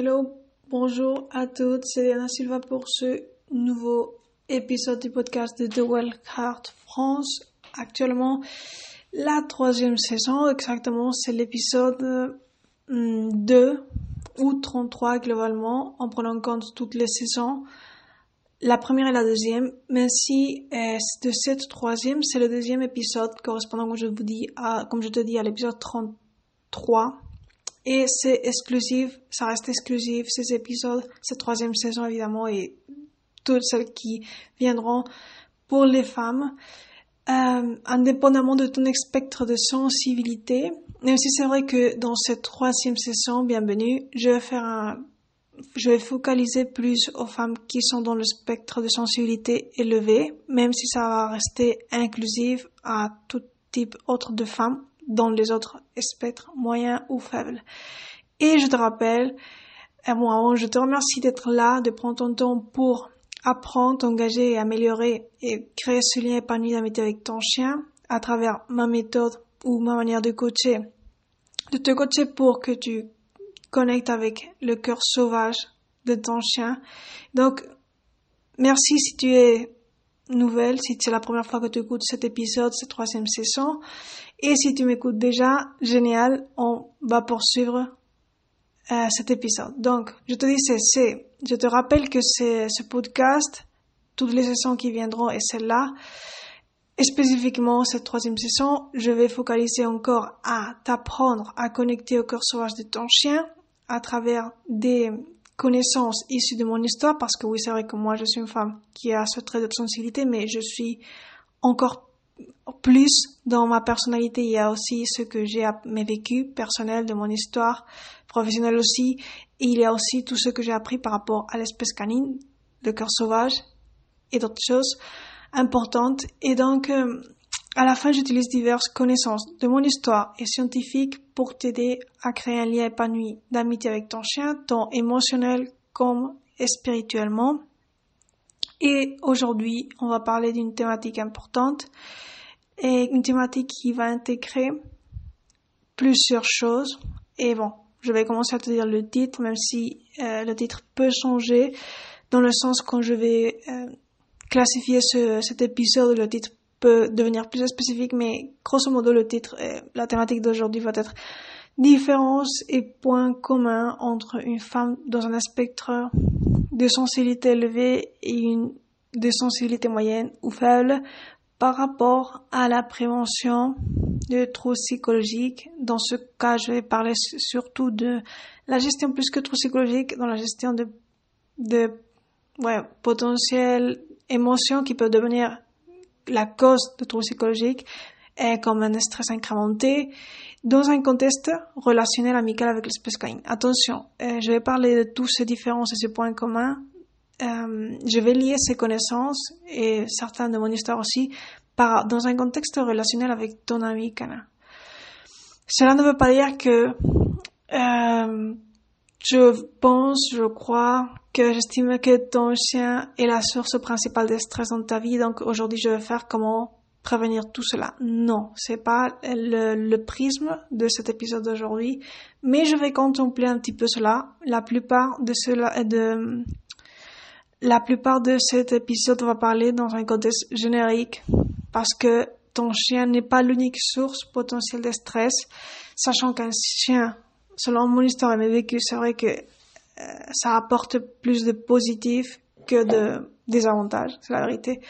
Hello, bonjour à toutes, c'est Diana Silva pour ce nouveau épisode du podcast de The Heart France. Actuellement, la troisième saison, exactement, c'est l'épisode 2 hmm, ou 33 globalement, en prenant en compte toutes les saisons. La première et la deuxième, mais si euh, de cette troisième, c'est le deuxième épisode correspondant, comme je vous dis, à, comme je te dis, à l'épisode 33 et c'est exclusif, ça reste exclusif, ces épisodes, cette troisième saison évidemment, et toutes celles qui viendront pour les femmes, euh, indépendamment de ton spectre de sensibilité. Même si c'est vrai que dans cette troisième saison, bienvenue, je vais faire un, je vais focaliser plus aux femmes qui sont dans le spectre de sensibilité élevé, même si ça va rester inclusif à tout type autre de femmes dans les autres spectres moyens ou faibles. Et je te rappelle, euh, bon, je te remercie d'être là, de prendre ton temps pour apprendre, t'engager et améliorer et créer ce lien épanoui d'amitié avec ton chien à travers ma méthode ou ma manière de coacher. De te coacher pour que tu connectes avec le cœur sauvage de ton chien. Donc, merci si tu es nouvelle, si c'est la première fois que tu écoutes cet épisode, cette troisième saison. Et si tu m'écoutes déjà, génial, on va poursuivre euh, cet épisode. Donc, je te dis, c'est, je te rappelle que c'est ce podcast, toutes les saisons qui viendront et celle-là, et spécifiquement cette troisième saison, je vais focaliser encore à t'apprendre à connecter au cœur sauvage de ton chien à travers des connaissances issues de mon histoire, parce que oui, c'est vrai que moi, je suis une femme qui a ce trait de sensibilité, mais je suis encore plus dans ma personnalité. Il y a aussi ce que j'ai à mes vécus personnels de mon histoire, professionnelle aussi, et il y a aussi tout ce que j'ai appris par rapport à l'espèce canine, le cœur sauvage, et d'autres choses importantes. Et donc, euh, à la fin, j'utilise diverses connaissances de mon histoire et scientifique pour t'aider à créer un lien épanoui d'amitié avec ton chien, tant émotionnel comme spirituellement. Et aujourd'hui, on va parler d'une thématique importante et une thématique qui va intégrer plusieurs choses. Et bon, je vais commencer à te dire le titre, même si euh, le titre peut changer dans le sens quand je vais euh, classifier ce, cet épisode, le titre peut devenir plus spécifique, mais grosso modo, le titre, la thématique d'aujourd'hui va être différences et points communs entre une femme dans un spectre de sensibilité élevée et une de sensibilité moyenne ou faible par rapport à la prévention de troubles psychologiques. Dans ce cas, je vais parler surtout de la gestion plus que troubles psychologiques, dans la gestion de, de ouais, potentielles émotions qui peuvent devenir la cause de troubles psychologiques, et comme un stress incrémenté, dans un contexte relationnel amical avec l'espèce canine. Attention, euh, je vais parler de tous ces différences et ces points communs. Euh, je vais lier ces connaissances et certaines de mon histoire aussi par, dans un contexte relationnel avec ton ami canin. Cela ne veut pas dire que euh, je pense, je crois que j'estime que ton chien est la source principale de stress dans ta vie. Donc aujourd'hui, je vais faire comment prévenir tout cela. Non, c'est pas le, le, prisme de cet épisode d'aujourd'hui, mais je vais contempler un petit peu cela. La plupart de cela, de, la plupart de cet épisode va parler dans un contexte générique parce que ton chien n'est pas l'unique source potentielle de stress, sachant qu'un chien, selon mon histoire et mes vécus, c'est vrai que euh, ça apporte plus de positifs que de désavantages, c'est la vérité.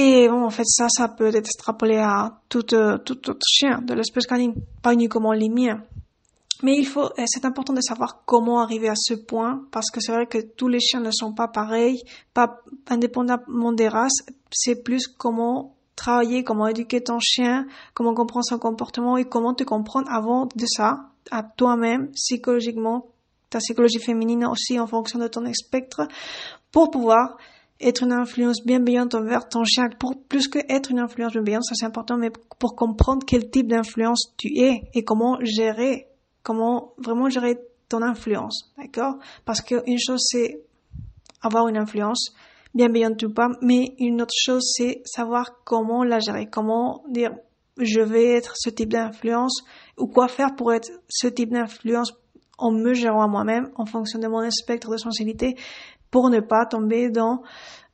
Et bon, en fait, ça, ça peut être extrapolé à tout, euh, tout autre chien de l'espèce canine, pas uniquement les miens. Mais il faut, euh, c'est important de savoir comment arriver à ce point, parce que c'est vrai que tous les chiens ne sont pas pareils, pas indépendamment des races. C'est plus comment travailler, comment éduquer ton chien, comment comprendre son comportement et comment te comprendre avant de ça, à toi-même, psychologiquement, ta psychologie féminine aussi en fonction de ton spectre, pour pouvoir être une influence bienveillante envers ton chien, pour plus que être une influence bienveillante, ça c'est important, mais pour comprendre quel type d'influence tu es et comment gérer comment vraiment gérer ton influence, d'accord? Parce qu'une chose c'est avoir une influence, bienveillante ou pas, mais une autre chose c'est savoir comment la gérer, comment dire je vais être ce type d'influence ou quoi faire pour être ce type d'influence en me gérant à moi-même en fonction de mon spectre de sensibilité pour ne pas tomber dans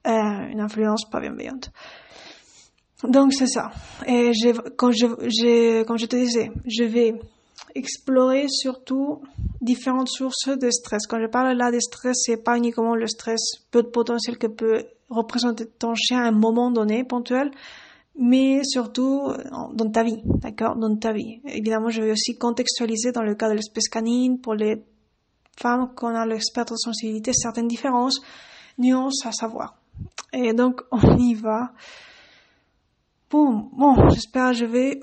euh, une influence pas bienveillante. Donc c'est ça. Et quand je, comme je te disais, je vais explorer surtout différentes sources de stress. Quand je parle là de stress, c'est pas uniquement le stress peu de potentiel que peut représenter ton chien à un moment donné, ponctuel, mais surtout dans ta vie, d'accord, dans ta vie. Évidemment, je vais aussi contextualiser dans le cas de l'espèce canine pour les femmes qu'on a l'expert de sensibilité certaines différences, nuances à savoir. Et donc, on y va. Bon, j'espère que je vais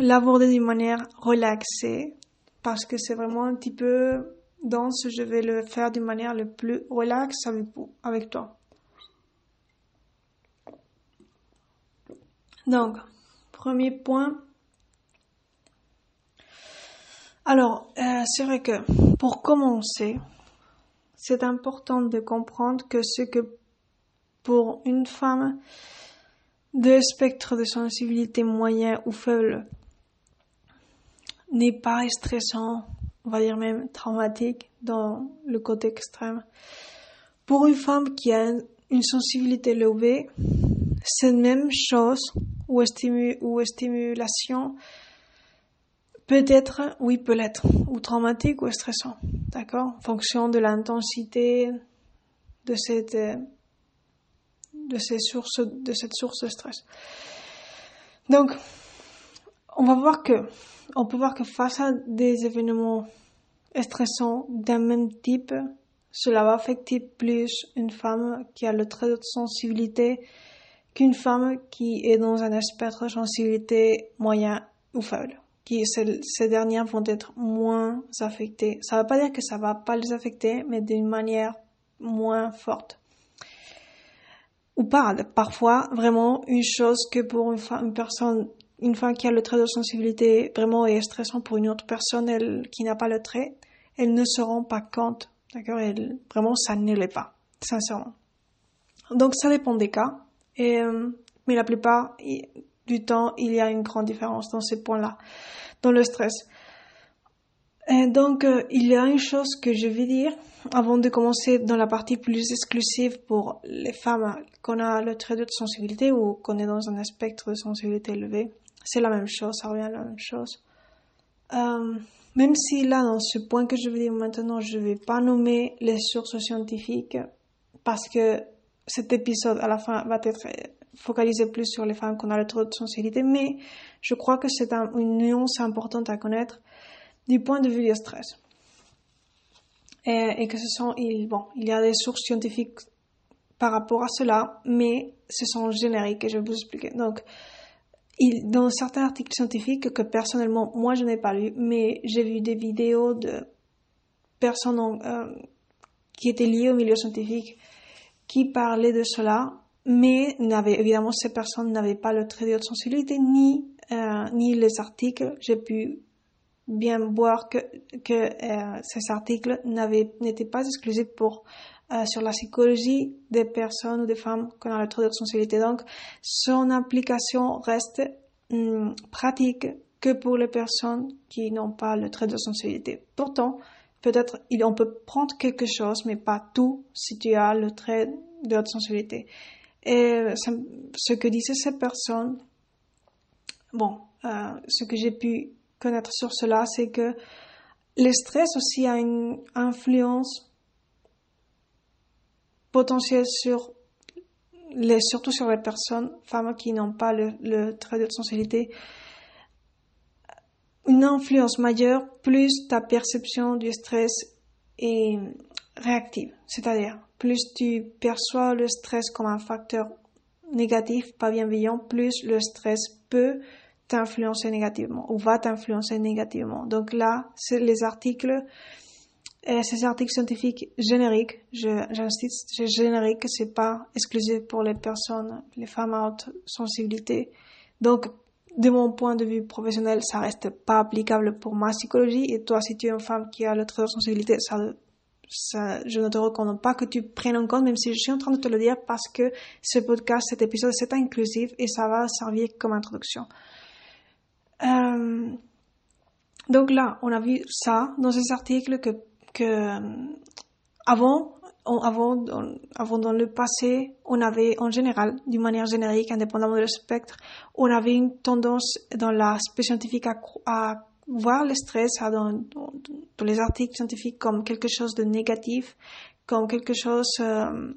l'aborder d'une manière relaxée parce que c'est vraiment un petit peu dense. Je vais le faire d'une manière le plus relaxe avec toi. Donc, premier point. Alors, euh, c'est vrai que pour commencer, c'est important de comprendre que ce que pour une femme de spectre de sensibilité moyen ou faible n'est pas stressant, on va dire même traumatique dans le côté extrême. Pour une femme qui a une sensibilité élevée, c'est la même chose ou stimulation peut être, oui, peut l'être, ou traumatique ou stressant, d'accord, en fonction de l'intensité de cette, de ces sources, de cette source de stress. Donc, on va voir que, on peut voir que face à des événements stressants d'un même type, cela va affecter plus une femme qui a le trait de sensibilité qu'une femme qui est dans un spectre de sensibilité moyen ou faible. Ces dernières vont être moins affectées. Ça ne veut pas dire que ça va pas les affecter, mais d'une manière moins forte. Ou pas, parfois, vraiment, une chose que pour une, personne, une femme qui a le trait de sensibilité vraiment est stressant pour une autre personne elle, qui n'a pas le trait, elle ne se rend pas compte. D'accord? Vraiment, ça ne l'est pas. Sincèrement. Donc, ça dépend des cas. Euh, mais la plupart du temps, il y a une grande différence dans ces points-là, dans le stress. Et donc, euh, il y a une chose que je vais dire avant de commencer dans la partie plus exclusive pour les femmes qu'on a le trait de sensibilité ou qu'on est dans un spectre de sensibilité élevé. C'est la même chose, ça revient à la même chose. Euh, même si là, dans ce point que je vais dire maintenant, je ne vais pas nommer les sources scientifiques parce que cet épisode à la fin va être focalisé plus sur les femmes qu'on a le taux de sensibilité, mais je crois que c'est une nuance importante à connaître du point de vue du stress. Et, que ce sont, il, bon, il y a des sources scientifiques par rapport à cela, mais ce sont génériques et je vais vous expliquer. Donc, dans certains articles scientifiques que personnellement, moi je n'ai pas lu, mais j'ai vu des vidéos de personnes euh, qui étaient liées au milieu scientifique qui parlait de cela, mais évidemment, ces personnes n'avaient pas le trait de sensibilité ni, euh, ni les articles. J'ai pu bien voir que, que euh, ces articles n'étaient pas exclusifs pour euh, sur la psychologie des personnes ou des femmes qui ont le trait de sensibilité. Donc, son application reste hum, pratique que pour les personnes qui n'ont pas le trait de sensibilité. Pourtant, peut-être on peut prendre quelque chose, mais pas tout si tu as le trait de haute sensibilité. Et ce que disaient ces personnes, bon, euh, ce que j'ai pu connaître sur cela, c'est que le stress aussi a une influence potentielle sur les, surtout sur les personnes, femmes qui n'ont pas le, le trait de sensibilité, une influence majeure, plus ta perception du stress est réactive. C'est-à-dire, plus tu perçois le stress comme un facteur négatif, pas bienveillant, plus le stress peut t'influencer négativement ou va t'influencer négativement. Donc là, les articles, euh, ces articles scientifiques génériques, j'insiste, c'est générique, c'est pas exclusif pour les personnes, les femmes à haute sensibilité. Donc, de mon point de vue professionnel, ça reste pas applicable pour ma psychologie. Et toi, si tu es une femme qui a le trait de sensibilité, ça, je ne te recommande pas que tu prennes en compte, même si je suis en train de te le dire, parce que ce podcast, cet épisode, c'est inclusif et ça va servir comme introduction. Euh, Donc là, on a vu ça dans ces articles que, que avant, avant, avant dans le passé, on avait en général, d'une manière générique, indépendamment du spectre, on avait une tendance dans l'aspect scientifique à, à, voir le stress dans, dans, les articles scientifiques comme quelque chose de négatif, comme quelque chose euh,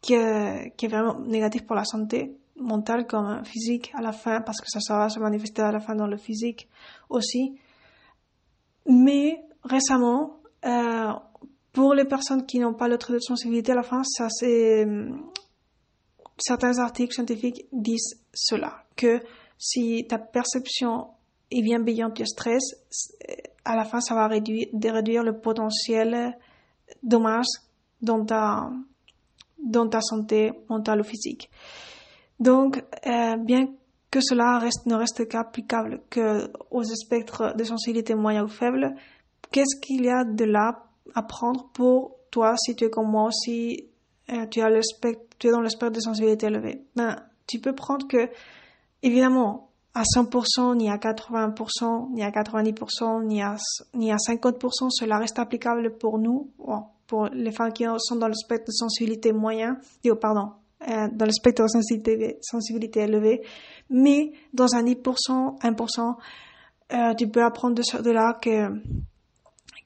qui, est, qui est vraiment négatif pour la santé mentale comme physique à la fin, parce que ça, ça va se manifester à la fin dans le physique aussi. Mais récemment, euh, pour les personnes qui n'ont pas le trait de sensibilité à la fin, ça c'est certains articles scientifiques disent cela que si ta perception est bienveillante du stress, à la fin ça va réduire, réduire le potentiel dommage dans ta dans ta santé mentale ou physique. Donc, euh, bien que cela reste, ne reste qu'applicable que aux spectres de sensibilité moyen ou faible, qu'est-ce qu'il y a de là à prendre pour toi si tu es comme moi, si euh, tu, as le tu es dans le spectre de sensibilité élevé ben, Tu peux prendre que, évidemment, à 100%, ni à 80%, ni à 90%, ni à, ni à 50%, cela reste applicable pour nous, pour les femmes qui sont dans le spectre de sensibilité moyen, oh, pardon, euh, dans le spectre de sensibilité, sensibilité élevée, mais dans un 10%, 1%, euh, tu peux apprendre de, là que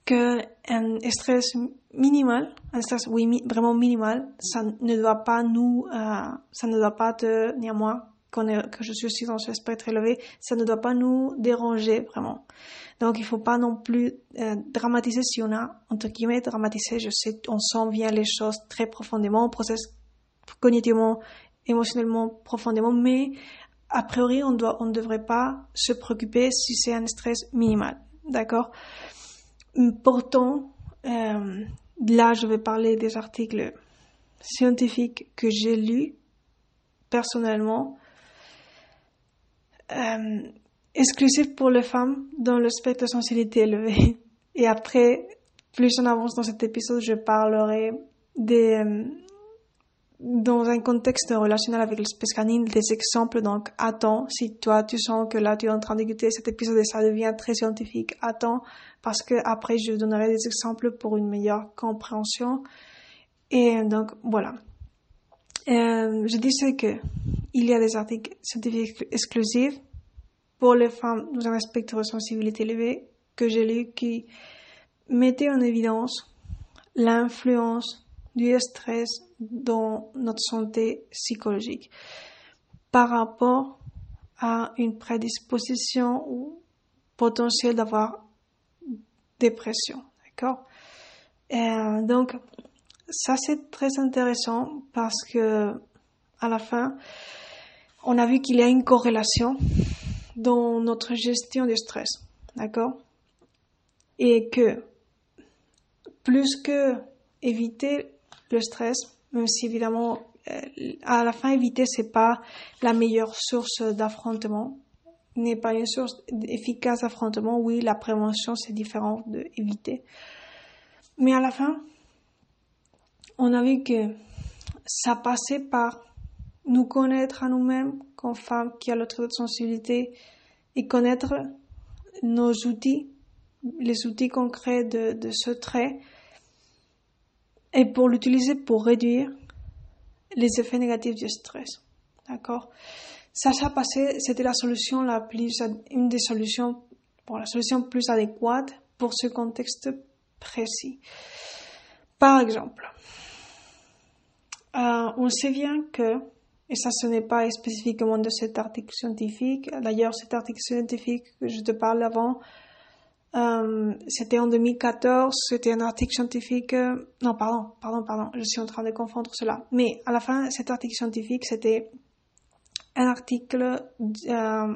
que un stress minimal, un stress oui vraiment minimal, ça ne doit pas nous, euh, ça ne doit pas te ni que je suis aussi dans ce spectre élevé, ça ne doit pas nous déranger vraiment. Donc il faut pas non plus euh, dramatiser si on a entre guillemets dramatisé. Je sais, on sent bien les choses très profondément, on processe cognitivement, émotionnellement profondément, mais a priori on doit, on ne devrait pas se préoccuper si c'est un stress minimal, d'accord? Pourtant, euh, là je vais parler des articles scientifiques que j'ai lus personnellement euh, exclusif pour les femmes dans le spectre de sensibilité élevé. Et après, plus on avance dans cet épisode, je parlerai des, euh, dans un contexte relationnel avec l'espèce canine, des exemples. Donc, attends, si toi tu sens que là tu es en train d'écouter cet épisode et ça devient très scientifique, attends, parce que après je donnerai des exemples pour une meilleure compréhension. Et donc, voilà. Euh, je disais que il y a des articles scientifiques exclusifs pour les femmes dans un spectre de sensibilité élevée que j'ai lu qui mettaient en évidence l'influence du stress dans notre santé psychologique par rapport à une prédisposition ou potentiel d'avoir dépression. D'accord? Euh, Donc, ça c'est très intéressant parce que à la fin, on a vu qu'il y a une corrélation dans notre gestion du stress, d'accord? Et que plus que éviter le stress, même si évidemment euh, à la fin éviter c'est pas la meilleure source d'affrontement, n'est pas une source efficace d'affrontement. Oui, la prévention c'est différent de éviter, mais à la fin, on a vu que ça passait par nous connaître à nous-mêmes comme femmes qui a de sensibilité et connaître nos outils, les outils concrets de, de ce trait et pour l'utiliser pour réduire les effets négatifs du stress. D'accord? Ça, ça passé, c'était la solution la plus, une des solutions, pour la solution plus adéquate pour ce contexte précis. Par exemple, euh, on sait bien que et ça, ce n'est pas spécifiquement de cet article scientifique. D'ailleurs, cet article scientifique que je te parle avant, euh, c'était en 2014. C'était un article scientifique. Euh, non, pardon, pardon, pardon. Je suis en train de confondre cela. Mais à la fin, cet article scientifique, c'était un article euh,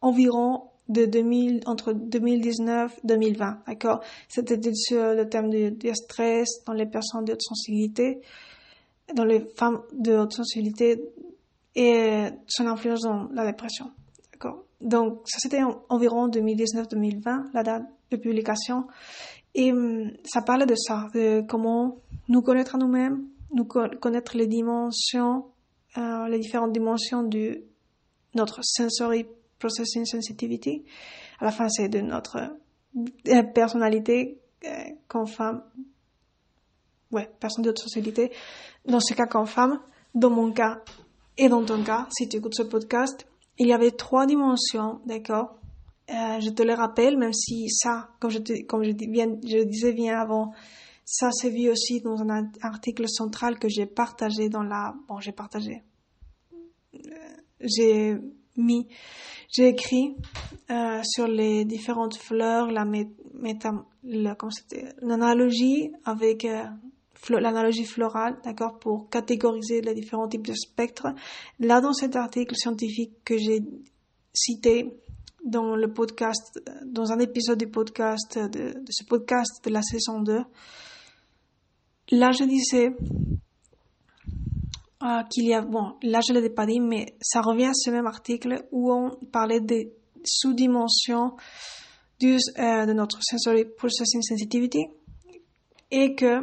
environ de 2000, entre 2019 2020. D'accord? C'était sur le thème du stress dans les personnes de haute sensibilité dans les femmes de haute sensibilité et son influence dans la dépression. D'accord Donc, ça c'était environ 2019-2020, la date de publication. Et hum, ça parlait de ça, de comment nous connaître à nous-mêmes, nous connaître les dimensions, euh, les différentes dimensions de notre sensory processing sensitivity, À la fin, c'est de notre euh, personnalité euh, comme femme. Ouais, personne d'autre socialité. Dans ce cas, comme femme, dans mon cas et dans ton cas, si tu écoutes ce podcast, il y avait trois dimensions, d'accord? Euh, Je te le rappelle, même si ça, comme je, te, comme je, disais bien avant, ça s'est vu aussi dans un article central que j'ai partagé dans la... Bon, j'ai partagé. Euh, j'ai mis, j'ai écrit euh, sur les différentes fleurs la méta, l'analogie avec euh, l'analogie florale, d'accord, pour catégoriser les différents types de spectres. Là, dans cet article scientifique que j'ai cité dans le podcast, dans un épisode du podcast, de, ce podcast de la saison 2, là, je disais euh, qu'il y a, bon, là, je ne l'ai pas dit, mais ça revient à ce même article où on parlait des sous-dimensions euh, de notre sensory processing sensitivity et que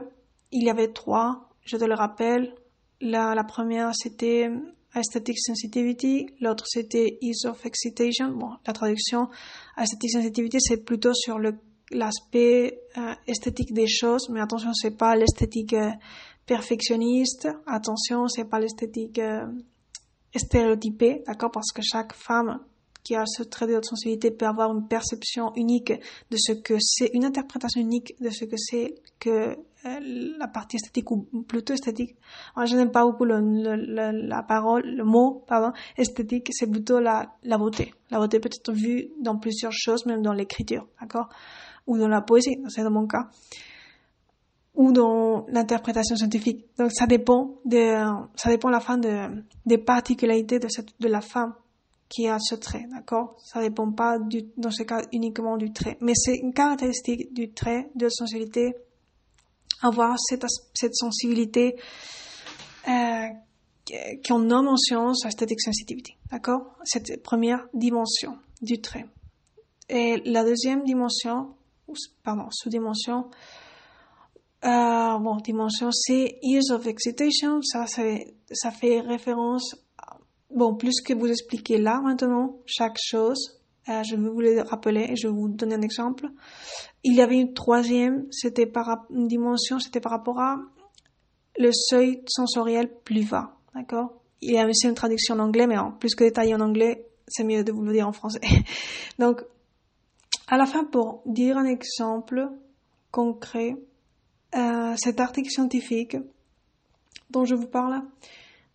il y avait trois, je te le rappelle. La, la première, c'était aesthetic sensitivity, l'autre c'était ease of excitation. Bon, la traduction aesthetic sensitivity, c'est plutôt sur le l'aspect euh, esthétique des choses, mais attention, c'est pas l'esthétique euh, perfectionniste. Attention, c'est pas l'esthétique euh, stéréotypée, d'accord, parce que chaque femme qui a ce trait de sensibilité peut avoir une perception unique de ce que c'est, une interprétation unique de ce que c'est que la partie esthétique ou plutôt esthétique. Moi, je n'aime pas beaucoup le, la parole, le mot, pardon, esthétique, c'est plutôt la, la beauté. La beauté peut être vue dans plusieurs choses, même dans l'écriture, d'accord? ou dans la poésie, c'est dans mon cas, ou dans l'interprétation scientifique. Donc ça dépend de, ça dépend la fin de, des particularités de cette, de la femme qui a ce trait, d'accord? Ça dépend pas du, dans ce cas uniquement du trait, mais c'est une caractéristique du trait de sensibilité, avoir cette, cette sensibilité euh, qu'on nomme en science aesthetic sensitivity, d'accord? Cette première dimension du trait. Et la deuxième dimension, pardon, sous-dimension. Euh, bon, dimension c'est Years of Excitation, ça, ça fait référence, bon, plus que vous expliquer là maintenant, chaque chose, je vais vous le rappeler je vais vous donner un exemple. Il y avait une troisième, c'était par, une dimension, c'était par rapport à le seuil sensoriel plus bas, d'accord? Il y a aussi une traduction en anglais, mais en plus que détaillé en anglais, c'est mieux de vous le dire en français. Donc, à la fin, pour dire un exemple concret, euh, cet article scientifique dont je vous parle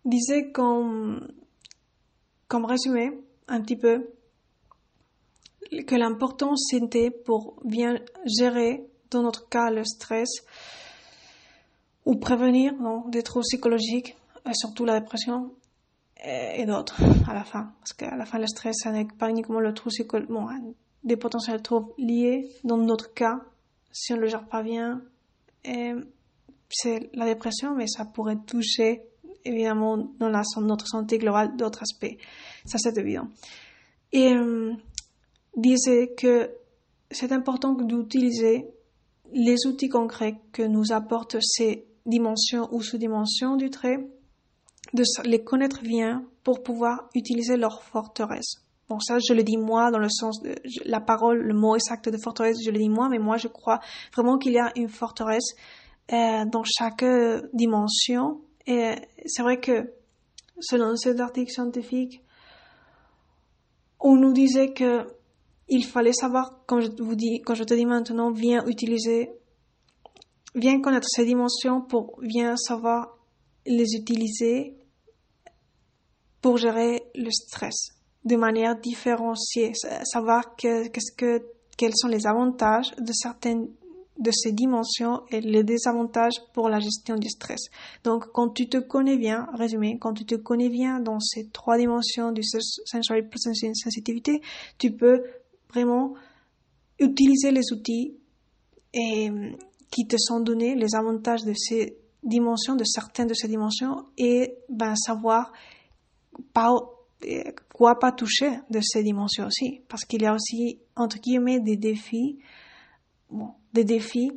disait comme, comme résumé un petit peu que l'important c'était pour bien gérer dans notre cas le stress ou prévenir non, des troubles psychologiques, et surtout la dépression et, d'autres à la fin. Parce qu'à la fin, le stress, ça n'est pas uniquement le trouble psychologique, des potentiels troubles liés, dans notre cas, si on ne le gère pas bien, c'est la dépression, mais ça pourrait toucher évidemment dans notre santé globale d'autres aspects. Ça, c'est évident. Et euh, disait que c'est important d'utiliser les outils concrets que nous apportent ces dimensions ou sous-dimensions du trait, de les connaître bien pour pouvoir utiliser leur forteresse. Bon, ça, je le dis moi dans le sens de la parole, le mot exact de forteresse, je le dis moi, mais moi, je crois vraiment qu'il y a une forteresse euh, dans chaque dimension. Et c'est vrai que selon cet article scientifique, on nous disait que il fallait savoir, quand je vous dis, quand je te dis maintenant, viens utiliser, viens connaître ces dimensions pour bien savoir les utiliser pour gérer le stress de manière différenciée, savoir que, qu'est-ce que, quels sont les avantages de certaines de ces dimensions et les désavantages pour la gestion du stress. Donc, quand tu te connais bien, résumé, quand tu te connais bien dans ces trois dimensions du sensory sensitivité, tu peux vraiment utiliser les outils et, qui te sont donnés, les avantages de ces dimensions, de certaines de ces dimensions, et ben, savoir pas quoi pas toucher de ces dimensions aussi, parce qu'il y a aussi, entre guillemets, des défis, bon, des défis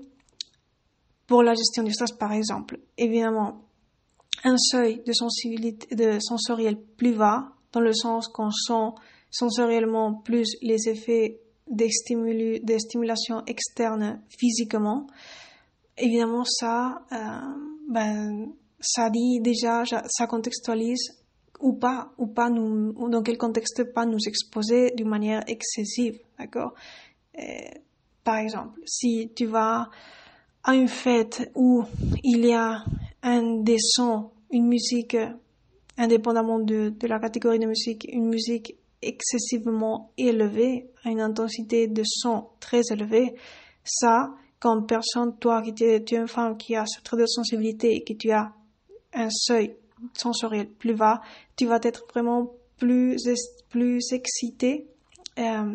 pour la gestion du stress, par exemple. Évidemment, un seuil de sensibilité, de sensoriel plus bas, dans le sens qu'on sent sensoriellement plus les effets des, stimuli, des stimulations externes physiquement, évidemment ça, euh, ben, ça dit déjà, ça contextualise ou pas, ou pas nous, ou dans quel contexte pas nous exposer d'une manière excessive, d'accord? Euh, Par exemple, si tu vas à une fête où il y a un des sons, une musique, indépendamment de, de la catégorie de musique, une musique excessivement élevée, à une intensité de son très élevée, ça, comme personne, toi qui es, tu es une femme qui a ce trait de sensibilité et que tu as un seuil sensoriel plus bas, tu vas être vraiment plus, plus excité, euh,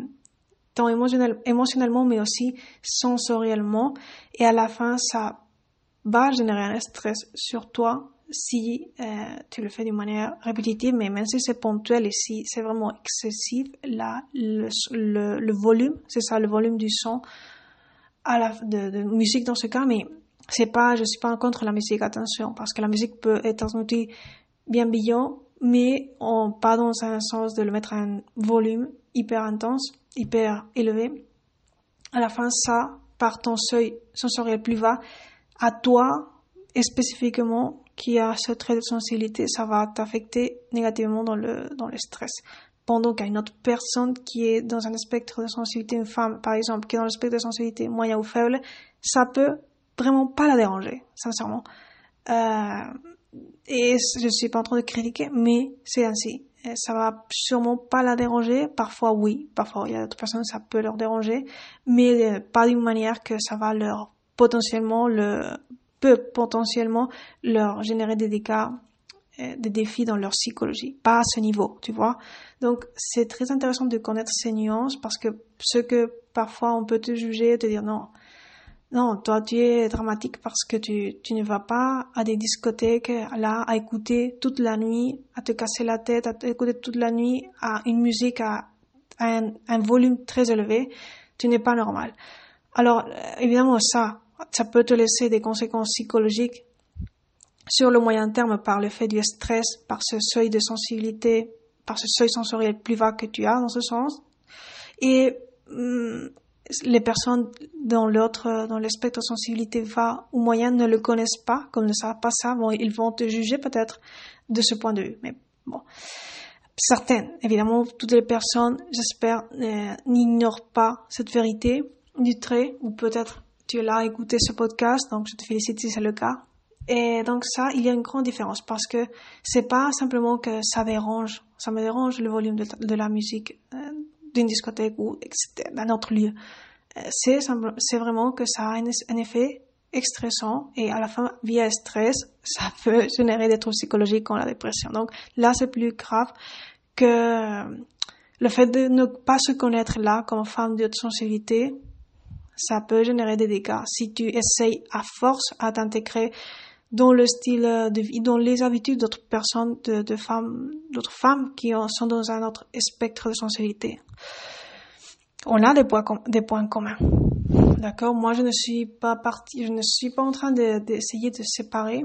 tant émotionnel, émotionnellement, mais aussi sensoriellement. Et à la fin, ça va générer un stress sur toi si euh, tu le fais d'une manière répétitive, mais même si c'est ponctuel et si c'est vraiment excessif, là, le, volume, c'est ça, le volume du son de musique dans ce cas, mais c'est pas, je suis pas en contre la musique, attention, parce que la musique peut être un outil bien brillant, mais on, pas dans un sens de le mettre à un volume hyper intense, hyper élevé. À la fin, ça, par ton seuil sensoriel plus bas, à toi, et spécifiquement, qui a ce trait de sensibilité, ça va t'affecter négativement dans le, dans le stress. Pendant qu'à une autre personne qui est dans un spectre de sensibilité, une femme, par exemple, qui est dans le spectre de sensibilité moyen ou faible, ça peut vraiment pas la déranger, sincèrement. Euh, et je suis pas en train de critiquer, mais c'est ainsi. Ça va sûrement pas la déranger. Parfois, oui. Parfois, il y a d'autres personnes, ça peut leur déranger. Mais euh, pas d'une manière que ça va leur potentiellement le, peut potentiellement leur générer des dégâts, euh, des défis dans leur psychologie. Pas à ce niveau, tu vois. Donc, c'est très intéressant de connaître ces nuances parce que ce que parfois on peut te juger, te dire non, non, toi tu es dramatique parce que tu, tu ne vas pas à des discothèques là à écouter toute la nuit, à te casser la tête, à écouter toute la nuit à une musique à, un, un, volume très élevé. Tu n'es pas normal. Alors évidemment ça, ça peut te laisser des conséquences psychologiques sur le moyen terme par le fait du stress, par ce seuil de sensibilité, par ce seuil sensoriel plus bas que tu as dans ce sens. Et hum, les personnes dans l'autre, dans le spectre sensibilité va ou moyen ne le connaissent pas, comme ne savent pas ça, ils vont te juger peut-être de ce point de vue. Mais bon, certaines, évidemment, toutes les personnes, j'espère, euh, n'ignorent pas cette vérité du trait, ou peut-être tu à écouter ce podcast, donc je te félicite si c'est le cas. Et donc ça, il y a une grande différence parce que c'est pas simplement que ça dérange, ça me dérange le volume de, la musique euh, d'une discothèque ou d'un autre lieu. Euh, c'est, vraiment que ça a un, effet stressant et à la fin, via stress, ça peut générer des troubles psychologiques comme la dépression. Donc là, c'est plus grave que le fait de ne pas se connaître là comme femme de sensibilité, ça peut générer des dégâts. Si tu essayes à force à t'intégrer dans le style de vie, dans les habitudes d'autres personnes, de, femmes, d'autres femmes qui sont dans un autre spectre de sensibilité. On a des points, des points communs. D'accord? Moi, je ne suis pas partie, je ne suis pas en train d'essayer de, séparer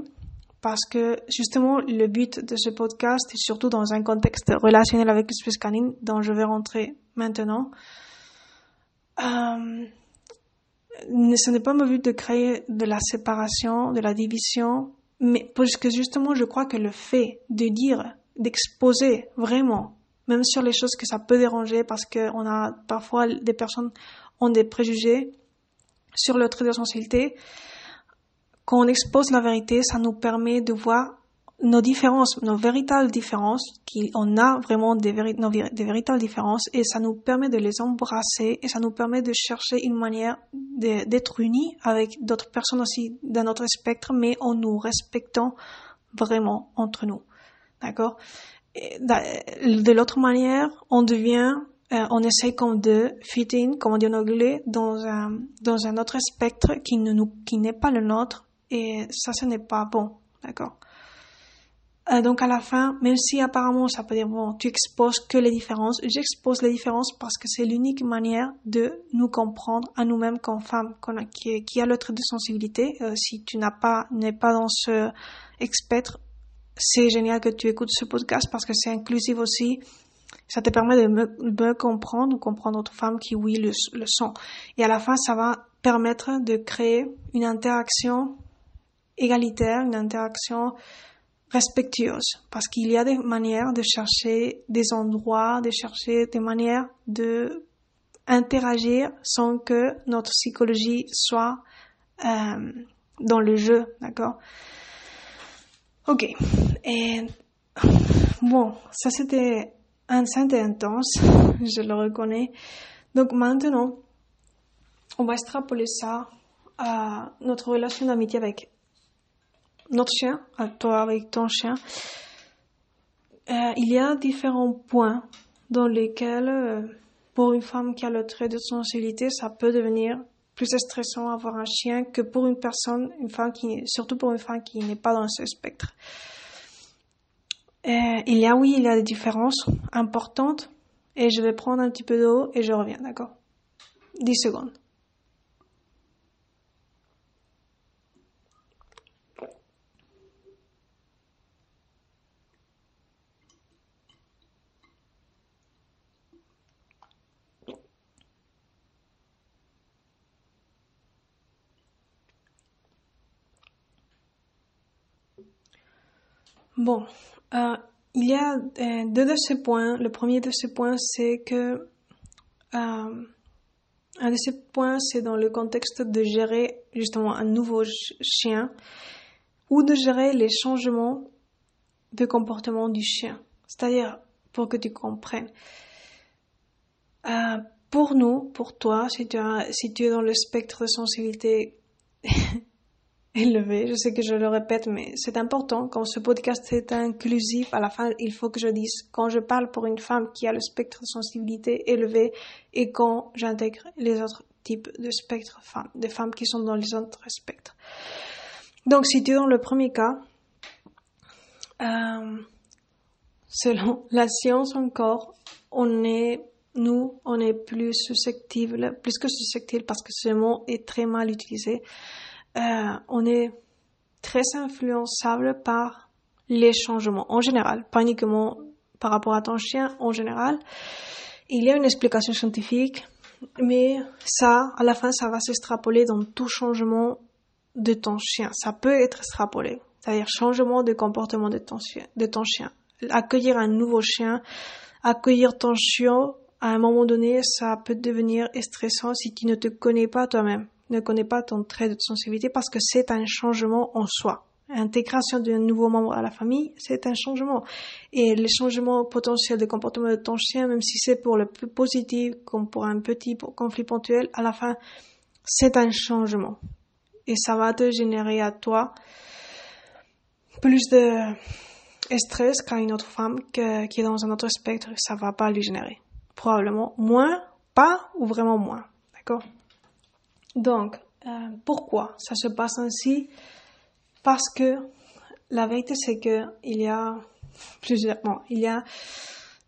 parce que justement, le but de ce podcast est surtout dans un contexte relationnel avec l'espèce canine dont je vais rentrer maintenant. Euh, ce n'est pas mon but de créer de la séparation, de la division, mais parce que justement, je crois que le fait de dire, d'exposer vraiment, même sur les choses que ça peut déranger, parce que on a parfois des personnes ont des préjugés sur le trait de sensibilité, quand on expose la vérité, ça nous permet de voir nos différences, nos véritables différences, qu'on a vraiment des, des, véritables différences et ça nous permet de les embrasser et ça nous permet de chercher une manière d'être unis avec d'autres personnes aussi d'un autre spectre, mais en nous respectant vraiment entre nous. D'accord? De l'autre manière, on devient, euh, on essaye comme de fit in, comme on dit en anglais, dans un, dans un autre spectre qui ne nous, qui n'est pas le nôtre et ça, ce n'est pas bon. D'accord? Euh, donc à la fin, même si apparemment ça peut dire bon, tu exposes que les différences, j'expose les différences parce que c'est l'unique manière de nous comprendre à nous-mêmes comme femmes qui, qui, a le trait de sensibilité. Euh, si tu n'as pas n'es pas dans ce spectre, c'est génial que tu écoutes ce podcast parce que c'est inclusif aussi Ça te permet de me, comprendre ou comprendre d'autres femmes qui, oui, le, le sont. Et à la fin, ça va permettre de créer une interaction égalitaire, une interaction respectueuse, parce qu'il y a des manières de chercher des endroits, de chercher des manières de interagir sans que notre psychologie soit euh, dans le jeu, d'accord? Ok. Et bon, ça c'était enceinte et intense, je le reconnais. Donc maintenant, on va extrapoler ça à notre relation d'amitié avec notre chien, à toi avec ton chien. Euh, il y a différents points dans lesquels, euh, pour une femme qui a le trait de sensibilité, ça peut devenir plus stressant avoir un chien que pour une personne, une femme qui, surtout pour une femme qui n'est pas dans ce spectre. Euh, il y a, oui, il y a des différences importantes et je vais prendre un petit peu d'eau et je reviens, d'accord? 10 secondes. Bon, euh, il y a euh, deux de ces points. Le premier de ces points, c'est que euh, un de ces points, c'est dans le contexte de gérer justement un nouveau chien ou de gérer les changements de comportement du chien. C'est-à-dire, pour que tu comprennes, pour nous, pour toi, si tu, si tu es dans le spectre de sensibilité élevé. Je sais que je le répète, mais c'est important. Quand ce podcast est inclusif, à la fin, il faut que je dise quand je parle pour une femme qui a le spectre de sensibilité élevé et quand j'intègre les autres types de spectres femmes, des femmes qui sont dans les autres spectres. Donc, si tu es dans le premier cas, euh, selon la science encore, on est, nous, on est plus susceptible, plus que susceptible parce que ce mot est très mal utilisé euh, on est très influençable par les changements en général, pas uniquement par rapport à ton chien en général. Il y a une explication scientifique, mais ça, à la fin, ça va s'extrapoler dans tout changement de ton chien. Ça peut être extrapolé, c'est-à-dire changement de comportement de ton chien. De ton chien. Accueillir un nouveau chien, accueillir ton chien, à un moment donné, ça peut devenir stressant si tu ne te connais pas toi-même ne connaît pas ton trait de sensibilité parce que c'est un changement en soi. L'intégration d'un nouveau membre à la famille, c'est un changement. Et les changements potentiels de comportement de ton chien, même si c'est pour le plus positif, comme pour un petit conflit ponctuel, à la fin, c'est un changement. Et ça va te générer à toi plus de stress qu'à une autre femme qui est dans un autre spectre, ça va pas lui générer. Probablement moins, pas ou vraiment moins. D'accord? Donc, euh, pourquoi ça se passe ainsi? Parce que la vérité, c'est que il y a plusieurs, bon, il y a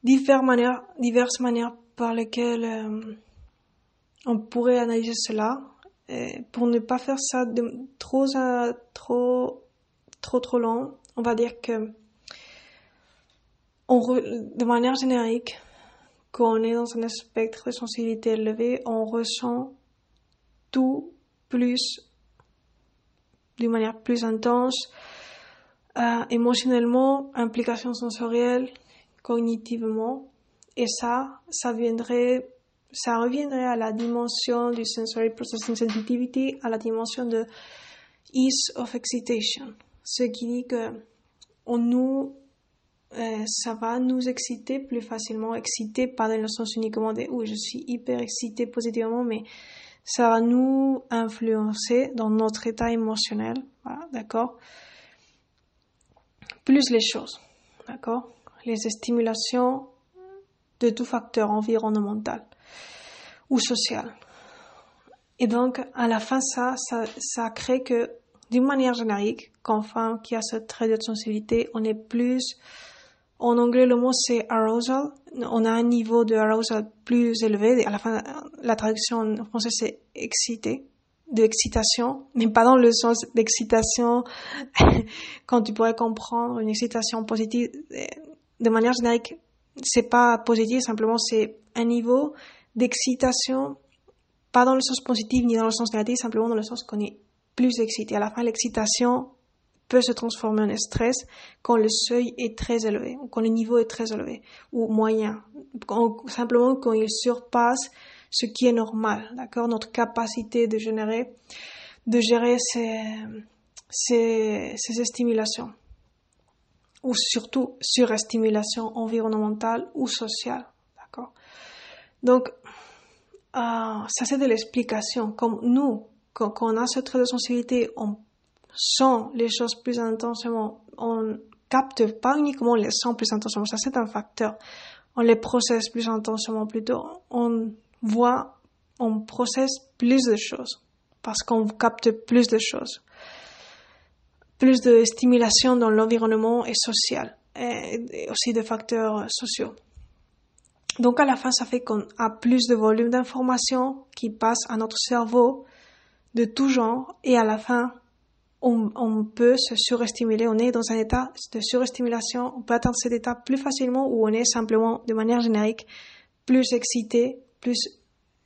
diverses manières, diverses manières par lesquelles euh, on pourrait analyser cela. Et pour ne pas faire ça de, trop, euh, trop, trop, trop long, on va dire que de manière générique, quand on est dans un spectre de sensibilité élevé, on ressent tout plus, d'une manière plus intense, euh, émotionnellement, implication sensorielle, cognitivement. Et ça, ça viendrait, ça reviendrait à la dimension du sensory processing sensitivity, à la dimension de ease of excitation. Ce qui dit que on nous, euh, ça va nous exciter plus facilement, exciter pas dans le sens uniquement de, oui, je suis hyper excité positivement, mais ça va nous influencer dans notre état émotionnel, d'accord? Plus les choses, d'accord? Les stimulations de tout facteur environnemental ou social. Et donc, à la fin, ça, ça, crée que, d'une manière générique, qu'en femme qui a cette trait de sensibilité, on est plus en anglais, le mot c'est arousal. On a un niveau de arousal plus élevé. À la fin, la traduction en français c'est excité, de excitation, mais pas dans le sens d'excitation quand tu pourrais comprendre une excitation positive. De manière générique, c'est pas positif, simplement c'est un niveau d'excitation, pas dans le sens positif ni dans le sens négatif, simplement dans le sens qu'on est plus excité. À la fin, l'excitation peut se transformer en stress quand le seuil est très élevé, ou quand le niveau est très élevé, ou moyen, simplement quand il surpasse ce qui est normal, d'accord, notre capacité de générer, de gérer ces, ces, stimulations ou surtout surestimulation environnementale ou sociale. D'accord? Donc, euh, ça c'est de l'explication. Comme nous, quand, on a ce trait de sensibilité, on sent les choses plus intensément, on capte pas uniquement les sent plus intensément, ça c'est un facteur. On les processe plus intensément plutôt. On voit, on processe plus de choses parce qu'on capte plus de choses plus de stimulation dans l'environnement et social, et aussi de facteurs sociaux. Donc à la fin, ça fait qu'on a plus de volume d'informations qui passent à notre cerveau de tout genre, et à la fin, on, on, peut se surestimuler. On est dans un état de surestimulation. On peut atteindre cet état plus facilement où on est simplement, de manière générique, plus excité, plus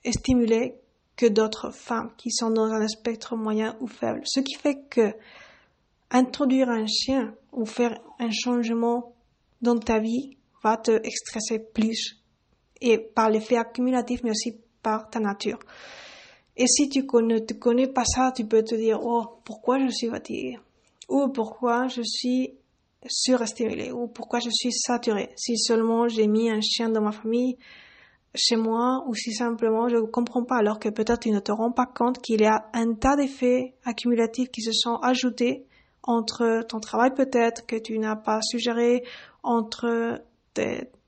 stimulé que d'autres femmes qui sont dans un spectre moyen ou faible. Ce qui fait que introduire un chien ou faire un changement dans ta vie va te stresser plus et par l'effet accumulatif mais aussi par ta nature. Et si tu ne te connais pas ça, tu peux te dire, oh, pourquoi je suis fatigué? Ou pourquoi je suis surestimulé? Ou pourquoi je suis saturé? Si seulement j'ai mis un chien dans ma famille, chez moi, ou si simplement je ne comprends pas, alors que peut-être tu ne te rends pas compte qu'il y a un tas d'effets accumulatifs qui se sont ajoutés entre ton travail peut-être que tu n'as pas suggéré, entre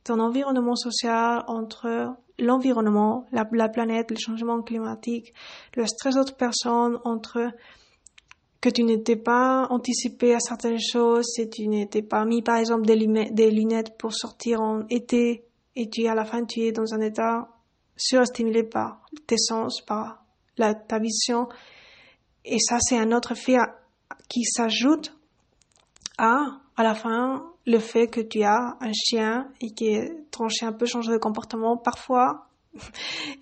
ton environnement social, entre l'environnement, la, planète, le changement climatique, le stress d'autres personnes, entre que tu n'étais pas anticipé à certaines choses, si tu n'étais pas mis par exemple des, lunettes, pour sortir en été et tu à la fin tu es dans un état surestimulé par tes sens, par la, ta vision. Et ça c'est un autre fait qui s'ajoute à, à la fin, le fait que tu as un chien et que ton chien peut changer de comportement parfois.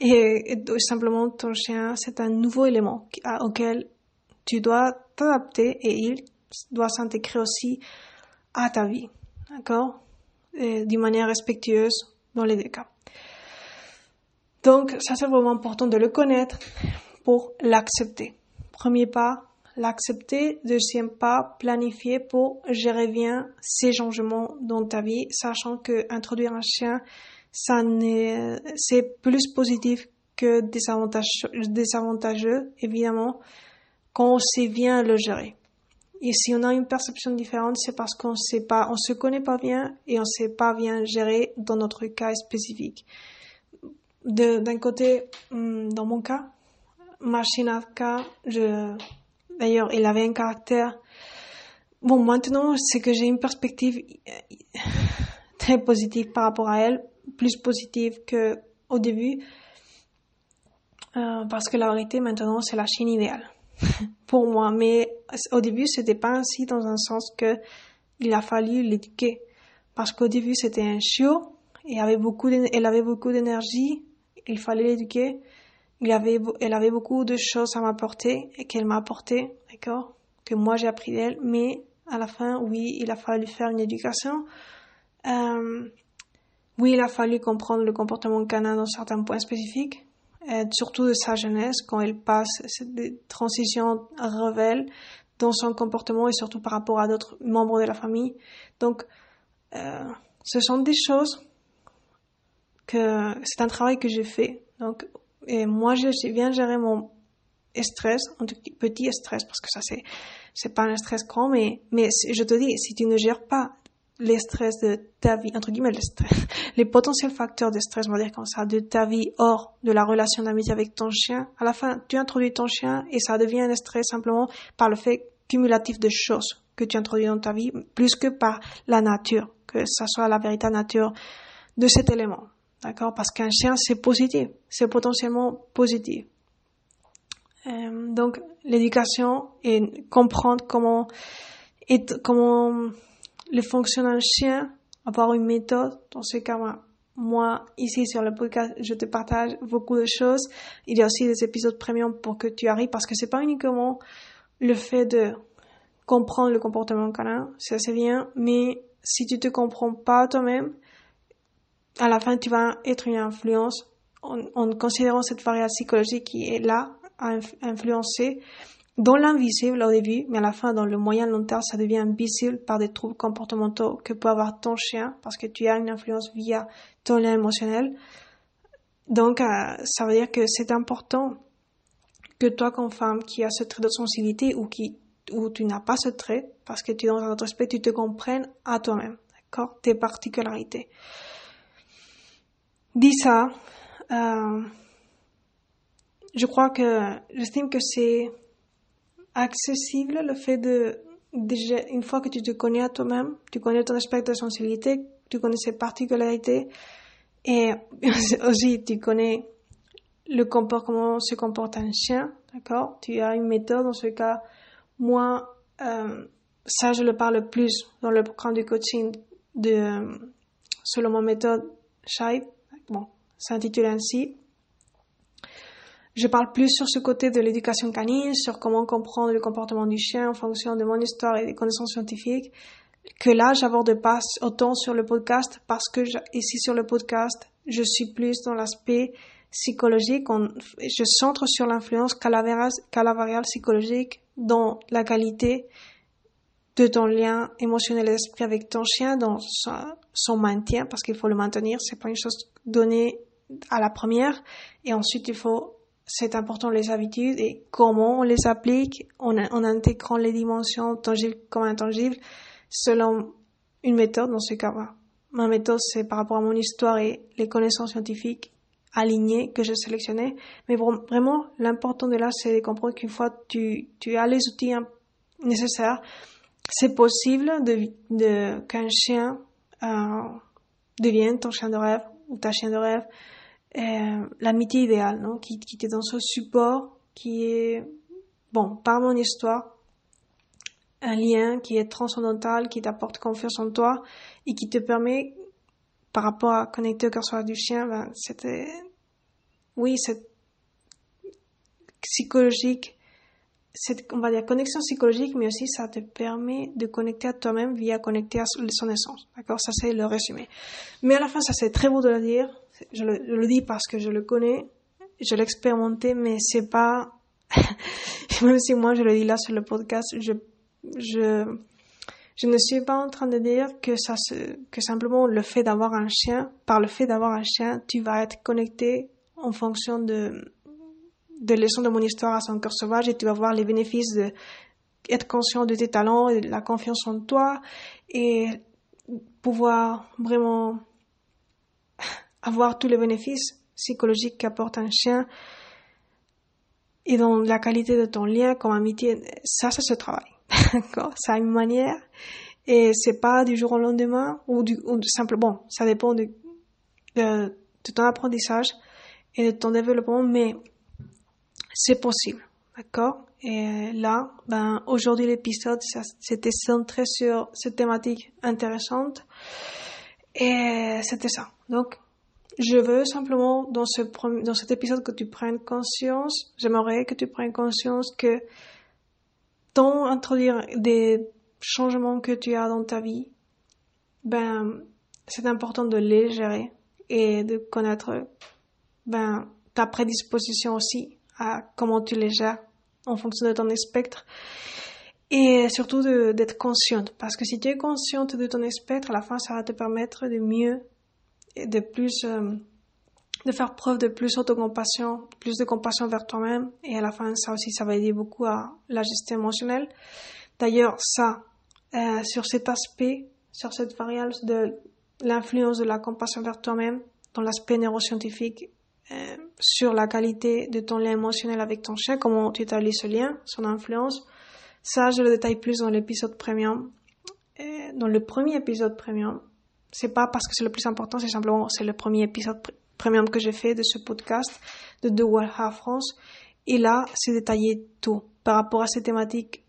Et, simplement, ton chien, c'est un nouveau élément auquel tu dois t'adapter et il doit s'intégrer aussi à ta vie. D'accord? D'une manière respectueuse dans les deux cas. Donc, ça c'est vraiment important de le connaître pour l'accepter. Premier pas, l'accepter. Deuxième pas, planifier pour gérer bien ces changements dans ta vie, sachant que introduire un chien, ça c'est plus positif que désavantageux, évidemment, quand on sait bien le gérer. Et si on a une perception différente, c'est parce qu'on sait pas, on se connaît pas bien et on sait pas bien gérer dans notre cas spécifique. D'un côté, hmm, dans mon cas, cas, je, D'ailleurs, il avait un caractère. Bon, maintenant, c'est que j'ai une perspective euh, très positive par rapport à elle, plus positive que au début, euh, parce que la vérité maintenant, c'est la Chine idéale pour moi. Mais au début, c'était pas ainsi dans un sens que il a fallu l'éduquer, parce qu'au début, c'était un chiot, et avait beaucoup, elle avait beaucoup d'énergie, il fallait l'éduquer il avait, elle avait beaucoup de choses à m'apporter et qu'elle m'a apporté, d'accord, que moi j'ai appris d'elle, mais à la fin, oui, il a fallu faire une éducation. Euh, oui, il a fallu comprendre le comportement canin dans certains points spécifiques, surtout de sa jeunesse, quand elle passe des transitions rebelles dans son comportement et surtout par rapport à d'autres membres de la famille. Donc, euh, ce sont des choses que c'est un travail que j'ai fait. Donc, et moi, je sais bien gérer mon stress, un petit stress, parce que ça, c'est, c'est pas un stress grand, mais, mais je te dis, si tu ne gères pas les stress de ta vie, entre guillemets, les, stress, les potentiels facteurs de stress, on va dire comme ça, de ta vie hors de la relation d'amitié avec ton chien, à la fin, tu introduis ton chien et ça devient un stress simplement par le fait cumulatif de choses que tu introduis dans ta vie, plus que par la nature, que ça soit la véritable nature de cet élément. D'accord? Parce qu'un chien, c'est positif. C'est potentiellement positif. Euh, donc, l'éducation et comprendre comment, et comment le fonctionne un chien avoir une méthode. Dans ce cas, moi, moi, ici sur le podcast, je te partage beaucoup de choses. Il y a aussi des épisodes premium pour que tu arrives parce que c'est pas uniquement le fait de comprendre le comportement canin, ça c'est bien, mais si tu te comprends pas toi-même, à la fin tu vas être une influence en, considérant cette variable psychologique qui est là à influencer dans l'invisible au début, mais à la fin, dans le moyen long terme, ça devient visible par des troubles comportementaux que peut avoir ton chien parce que tu as une influence via ton lien émotionnel. Donc, euh, ça veut dire que c'est important que toi, comme femme qui a ce trait de sensibilité ou qui, ou tu n'as pas ce trait, parce que tu es dans un autre aspect, tu te comprennes à toi-même, d'accord? Tes particularités. Dis ça, euh, je crois que, j'estime que c'est accessible le fait de déjà une fois que tu te connais à toi-même, tu connais ton aspect de sensibilité, tu connais ses particularités et aussi tu connais le comment se comporte un chien, d'accord? Tu as une méthode dans ce cas. Moi, euh, ça je le parle plus dans le programme de coaching de selon mon méthode Shai. S'intitule ainsi. Je parle plus sur ce côté de l'éducation canine, sur comment comprendre le comportement du chien en fonction de mon histoire et des connaissances scientifiques, que là, j'aborde pas autant sur le podcast parce que ici sur le podcast, je suis plus dans l'aspect psychologique. je centre sur l'influence qu'à la variable psychologique dans la qualité de ton lien émotionnel d'esprit avec ton chien, dans son maintien, parce qu'il faut le maintenir. C'est pas une chose donnée à la première. Et ensuite, il faut c'est important les habitudes et comment on les applique en, en intégrant les dimensions tangibles comme intangibles selon une méthode dans ce cas. là Ma méthode, c'est par rapport à mon histoire et les connaissances scientifiques alignées que j'ai sélectionnées. Mais vraiment, l'important de là, c'est de comprendre qu'une fois tu, tu as les outils nécessaires, c'est possible de, de qu'un chien euh, devienne ton chien de rêve ou ta chien de rêve euh, l'amitié idéale, non qui, qui te donne ce support qui est, bon, par mon histoire, un lien qui est transcendantal, qui t'apporte confiance en toi et qui te permet, par rapport à connecter au cœur du chien, ben, c'était, oui, c'est psychologique, c'est, on va dire, connexion psychologique, mais aussi ça te permet de connecter à toi-même via connecter à son essence. D'accord? Ça, c'est le résumé. Mais à la fin, ça, c'est très beau de le dire je le, dis parce que je le connais, je l'ai expérimenté, mais c'est pas, même si moi je le dis là sur le podcast, je, je, je ne suis pas en train de dire que ça que simplement le fait d'avoir un chien, par le fait d'avoir un chien, tu vas être connecté en fonction de, de leçons de mon histoire à son cœur sauvage et tu vas voir les bénéfices de être conscient de tes talents et de la confiance en toi et pouvoir vraiment avoir tous les bénéfices psychologiques qu'apporte un chien et dans la qualité de ton lien comme amitié, ça, ça se travaille. D'accord? Ça a une manière et c'est pas du jour au lendemain ou du, ou simplement, bon, ça dépend de, de, ton apprentissage et de ton développement, mais c'est possible. D'accord? Et là, ben, aujourd'hui l'épisode, c'était centré sur cette thématique intéressante et c'était ça. Donc, je veux simplement dans ce dans cet épisode que tu prennes conscience, j'aimerais que tu prennes conscience que dans introduire des changements que tu as dans ta vie, ben c'est important de les gérer et de connaître ben ta prédisposition aussi à comment tu les gères en fonction de ton spectre et surtout d'être consciente. Parce que si tu es consciente de ton spectre à la fin ça va te permettre de mieux de plus, euh, de faire preuve de plus d'autocompassion, plus de compassion vers toi-même. Et à la fin, ça aussi, ça va aider beaucoup à la gestion émotionnelle. D'ailleurs, ça, euh, sur cet aspect, sur cette variable de l'influence de la compassion vers toi-même, dans l'aspect neuroscientifique, euh, sur la qualité de ton lien émotionnel avec ton chien, comment tu établis ce lien, son influence. Ça, je le détaille plus dans l'épisode premium. Euh, dans le premier épisode premium, c'est pas parce que c'est le plus important, c'est simplement c'est le premier épisode premium que j'ai fait de ce podcast de The World France. Et là, c'est détaillé tout par rapport à ces thématiques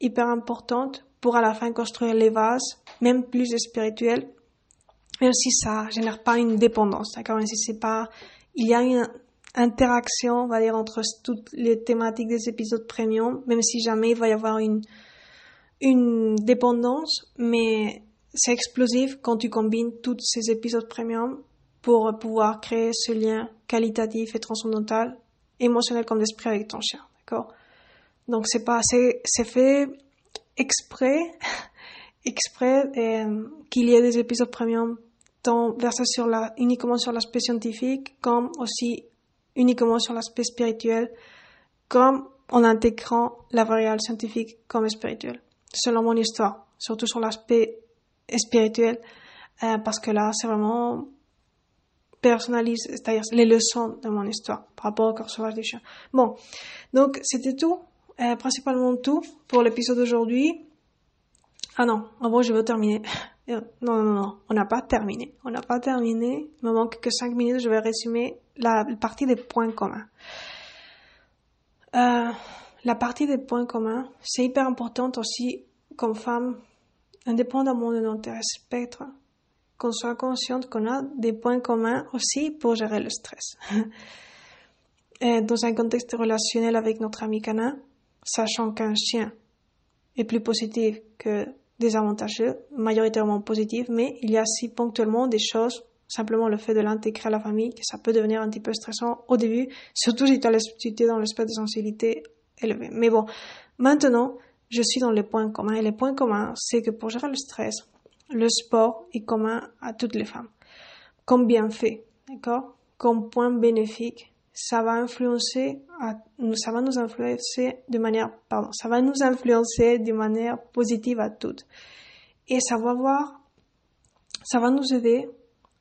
hyper importantes pour à la fin construire les vases, même plus spirituels, même si ça génère pas une dépendance, d'accord? Même si c'est pas, il y a une interaction, on va dire, entre toutes les thématiques des épisodes premium, même si jamais il va y avoir une, une dépendance, mais c'est explosif quand tu combines tous ces épisodes premium pour pouvoir créer ce lien qualitatif et transcendantal, émotionnel comme d'esprit avec ton chien, d'accord? Donc c'est pas, c'est, fait exprès, exprès euh, qu'il y ait des épisodes premium tant versés sur la, uniquement sur l'aspect scientifique, comme aussi uniquement sur l'aspect spirituel, comme en intégrant la variable scientifique comme spirituelle, selon mon histoire, surtout sur l'aspect spirituel, euh, parce que là, c'est vraiment personnalise, c'est-à-dire les leçons de mon histoire par rapport au corps sauvage des chiens. Bon, donc c'était tout, euh, principalement tout pour l'épisode d'aujourd'hui. Ah non, avant je veux terminer. Non, non, non, on n'a pas terminé. On n'a pas terminé. Il me manque que 5 minutes. Je vais résumer la partie des points communs. Euh, la partie des points communs, c'est hyper importante aussi comme femme, indépendamment de notre spectre, qu'on soit consciente qu'on a des points communs aussi pour gérer le stress. dans un contexte relationnel avec notre ami canin, sachant qu'un chien est plus positif que désavantageux, majoritairement positif, mais il y a aussi ponctuellement des choses, simplement le fait de l'intégrer à la famille, que ça peut devenir un petit peu stressant au début, surtout si tu es dans l'espèce de sensibilité élevée. Mais bon, maintenant, je suis dans les points communs, et les points communs, c'est que pour gérer le stress, le sport est commun à toutes les femmes. Comme bienfait, d'accord? Comme point bénéfique, ça va influencer, ça va nous influencer de manière, pardon, ça va nous influencer de manière positive à toutes. Et ça va voir, ça va nous aider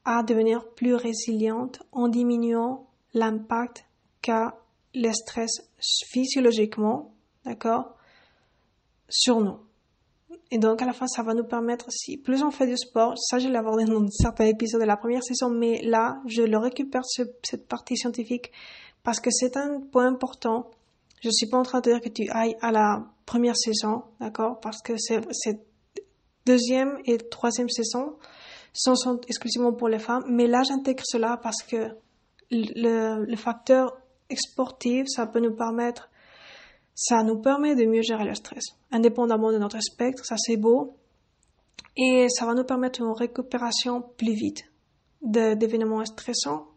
à devenir plus résiliente en diminuant l'impact qu'a le stress physiologiquement, d'accord, sur nous. Et donc, à la fin, ça va nous permettre, si plus on fait du sport, ça, je l'ai abordé dans certains épisodes de la première saison, mais là, je le récupère, cette partie scientifique, parce que c'est un point important. Je suis pas en train de dire que tu ailles à la première saison, d'accord? Parce que c'est, deuxième et troisième saison sont, sont, exclusivement pour les femmes, mais là, j'intègre cela parce que le, le facteur sportif, ça peut nous permettre ça nous permet de mieux gérer le stress, indépendamment de notre spectre, ça c'est beau. Et ça va nous permettre une récupération plus vite d'événements stressants.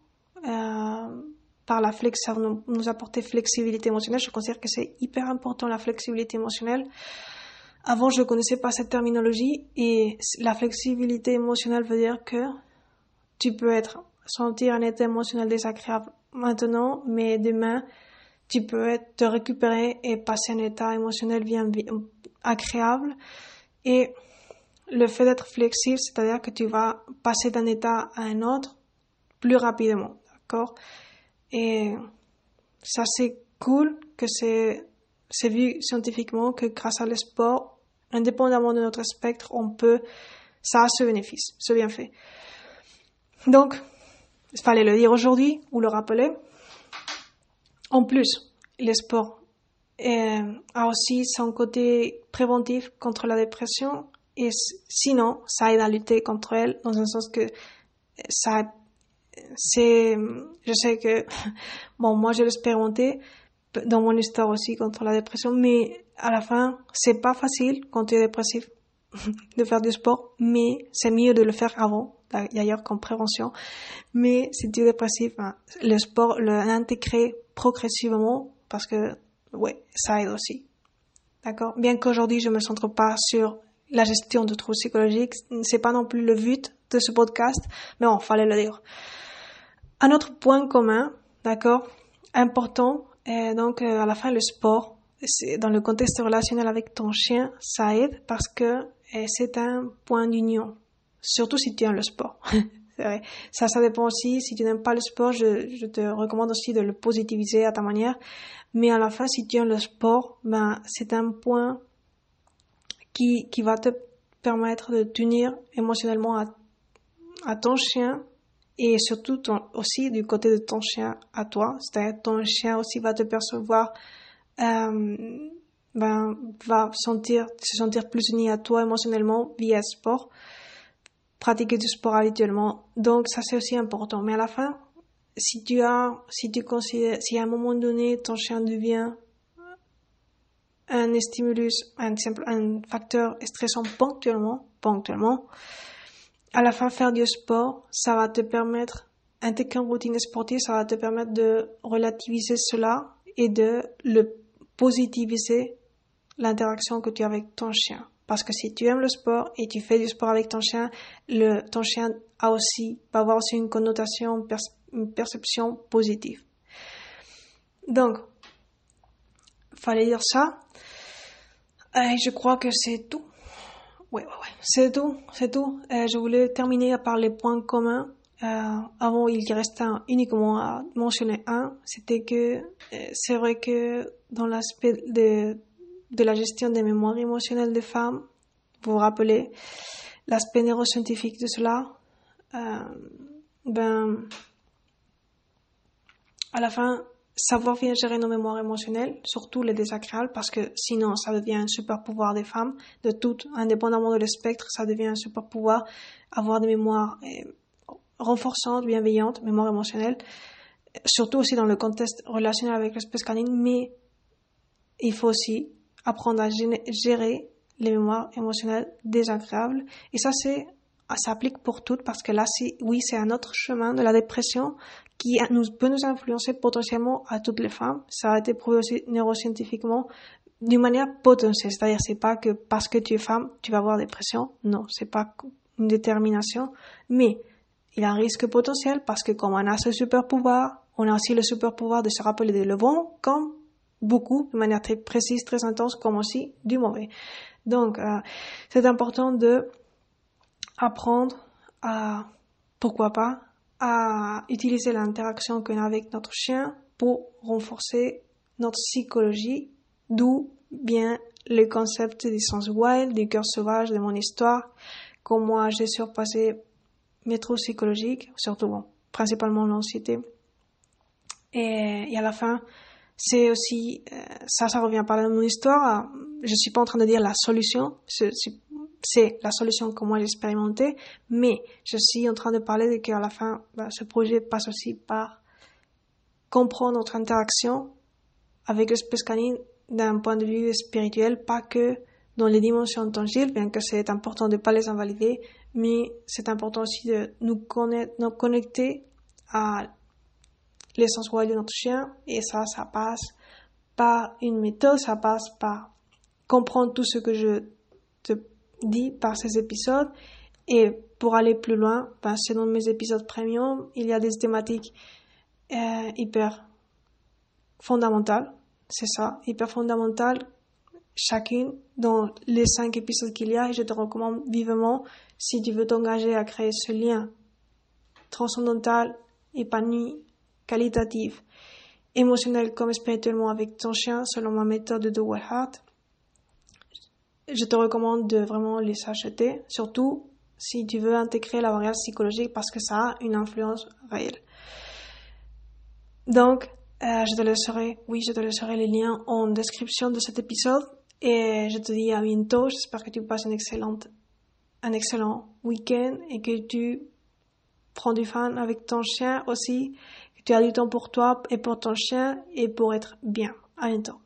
Euh, par la flex, ça va nous, nous, apporter flexibilité émotionnelle. Je considère que c'est hyper important la flexibilité émotionnelle. Avant, je ne connaissais pas cette terminologie et la flexibilité émotionnelle veut dire que tu peux être sentir un état émotionnel désagréable maintenant, mais demain, tu peux te récupérer et passer un état émotionnel bien, agréable. Et le fait d'être flexible, c'est-à-dire que tu vas passer d'un état à un autre plus rapidement, d'accord? Et ça, c'est cool que c'est, c'est vu scientifiquement que grâce à le sport, indépendamment de notre spectre, on peut, ça a ce bénéfice, ce bienfait. Donc, il fallait le dire aujourd'hui ou le rappeler. En plus, le sport euh, a aussi son côté préventif contre la dépression et sinon, ça aide à lutter contre elle dans un sens que ça, c'est, je sais que, bon, moi je l'expérimenté dans mon histoire aussi contre la dépression, mais à la fin, c'est pas facile quand tu es dépressif de faire du sport, mais c'est mieux de le faire avant, d'ailleurs comme prévention. Mais si tu es dépressif, ben, le sport, l'intégrer progressivement parce que, ouais, ça aide aussi. D'accord? Bien qu'aujourd'hui, je me centre pas sur la gestion de troubles psychologiques, c'est pas non plus le but de ce podcast, mais bon, fallait le dire. Un autre point commun, d'accord, important, est donc euh, à la fin le sport. Dans le contexte relationnel avec ton chien, ça aide parce que euh, c'est un point d'union, surtout si tu aimes le sport. Ça, ça dépend aussi. Si tu n'aimes pas le sport, je, te recommande aussi de le positiviser à ta manière. Mais à la fin, si tu aimes le sport, ben, c'est un point qui, qui va te permettre de tenir émotionnellement à, ton chien et surtout aussi du côté de ton chien à toi. C'est-à-dire ton chien aussi va te percevoir, euh, ben, va sentir, se sentir plus uni à toi émotionnellement via sport. Pratiquer du sport habituellement. Donc ça c'est aussi important. Mais à la fin, si tu as, si tu considères, si à un moment donné ton chien devient un stimulus, un simple, un facteur stressant ponctuellement, ponctuellement, à la fin faire du sport, ça va te permettre, intégrer une routine sportive, ça va te permettre de relativiser cela et de le positiviser l'interaction que tu as avec ton chien. Parce que si tu aimes le sport et tu fais du sport avec ton chien, ton chien a aussi, va avoir aussi une connotation, une perception positive. Donc, fallait dire ça. Et je crois que c'est tout. Ouais, ouais, ouais. C'est tout, c'est tout. Euh, je voulais terminer par les points communs. Euh, avant, il restait uniquement à mentionner un. C'était que euh, c'est vrai que dans l'aspect de de la gestion des mémoires émotionnelles des femmes. Vous vous rappelez l'aspect neuroscientifique de cela. Euh, Ben, à la fin, savoir bien gérer nos mémoires émotionnelles, surtout les désagréables, parce que sinon, ça devient un super pouvoir des femmes, de toutes, indépendamment de le spectre, ça devient un super pouvoir, avoir des mémoires euh, renforçantes, bienveillantes, mémoires émotionnelles, surtout aussi dans le contexte relationnel avec l'espèce canine, mais il faut aussi apprendre à gérer les mémoires émotionnelles désagréables. Et ça, c'est, ça s'applique pour toutes parce que là, oui, c'est un autre chemin de la dépression qui nous, peut nous influencer potentiellement à toutes les femmes. Ça a été prouvé aussi neuroscientifiquement d'une manière potentielle. C'est-à-dire, c'est pas que parce que tu es femme, tu vas avoir dépression. Non, c'est pas une détermination. Mais, il y a un risque potentiel parce que comme on a ce super pouvoir, on a aussi le super pouvoir de se rappeler de le bon comme beaucoup, de manière très précise, très intense, comme aussi du mauvais. Donc, euh, c'est important de apprendre à, pourquoi pas, à utiliser l'interaction qu'on a avec notre chien pour renforcer notre psychologie, d'où bien le concept du sens wild, du cœur sauvage, de mon histoire, comment moi j'ai surpassé mes trous psychologiques, surtout bon, principalement l'anxiété. Et, à la fin, c'est aussi, euh, ça, ça revient par mon histoire. Je suis pas en train de dire la solution, c'est la solution que moi j'ai expérimentée, mais je suis en train de parler de qu'à la fin, bah, ce projet passe aussi par comprendre notre interaction avec l'espèce canine d'un point de vue spirituel, pas que dans les dimensions tangibles, bien que c'est important de pas les invalider, mais c'est important aussi de nous connecter à l'essence royale de notre chien. Et ça, ça passe par une méthode, ça passe par comprendre tout ce que je te dis par ces épisodes. Et pour aller plus loin, ben, dans mes épisodes premium, il y a des thématiques euh, hyper fondamentales. C'est ça, hyper fondamentales, chacune dans les cinq épisodes qu'il y a. Et je te recommande vivement, si tu veux t'engager à créer ce lien transcendantal, épanoui qualitative, émotionnelle comme spirituellement avec ton chien, selon ma méthode de Well Heart, je te recommande de vraiment les acheter, surtout si tu veux intégrer la variable psychologique parce que ça a une influence réelle. Donc, euh, je te laisserai, oui, je te laisserai les liens en description de cet épisode et je te dis à bientôt. J'espère que tu passes une excellente, un excellent week-end et que tu prends du fun avec ton chien aussi tu as du temps pour toi et pour ton chien et pour être bien. À bientôt.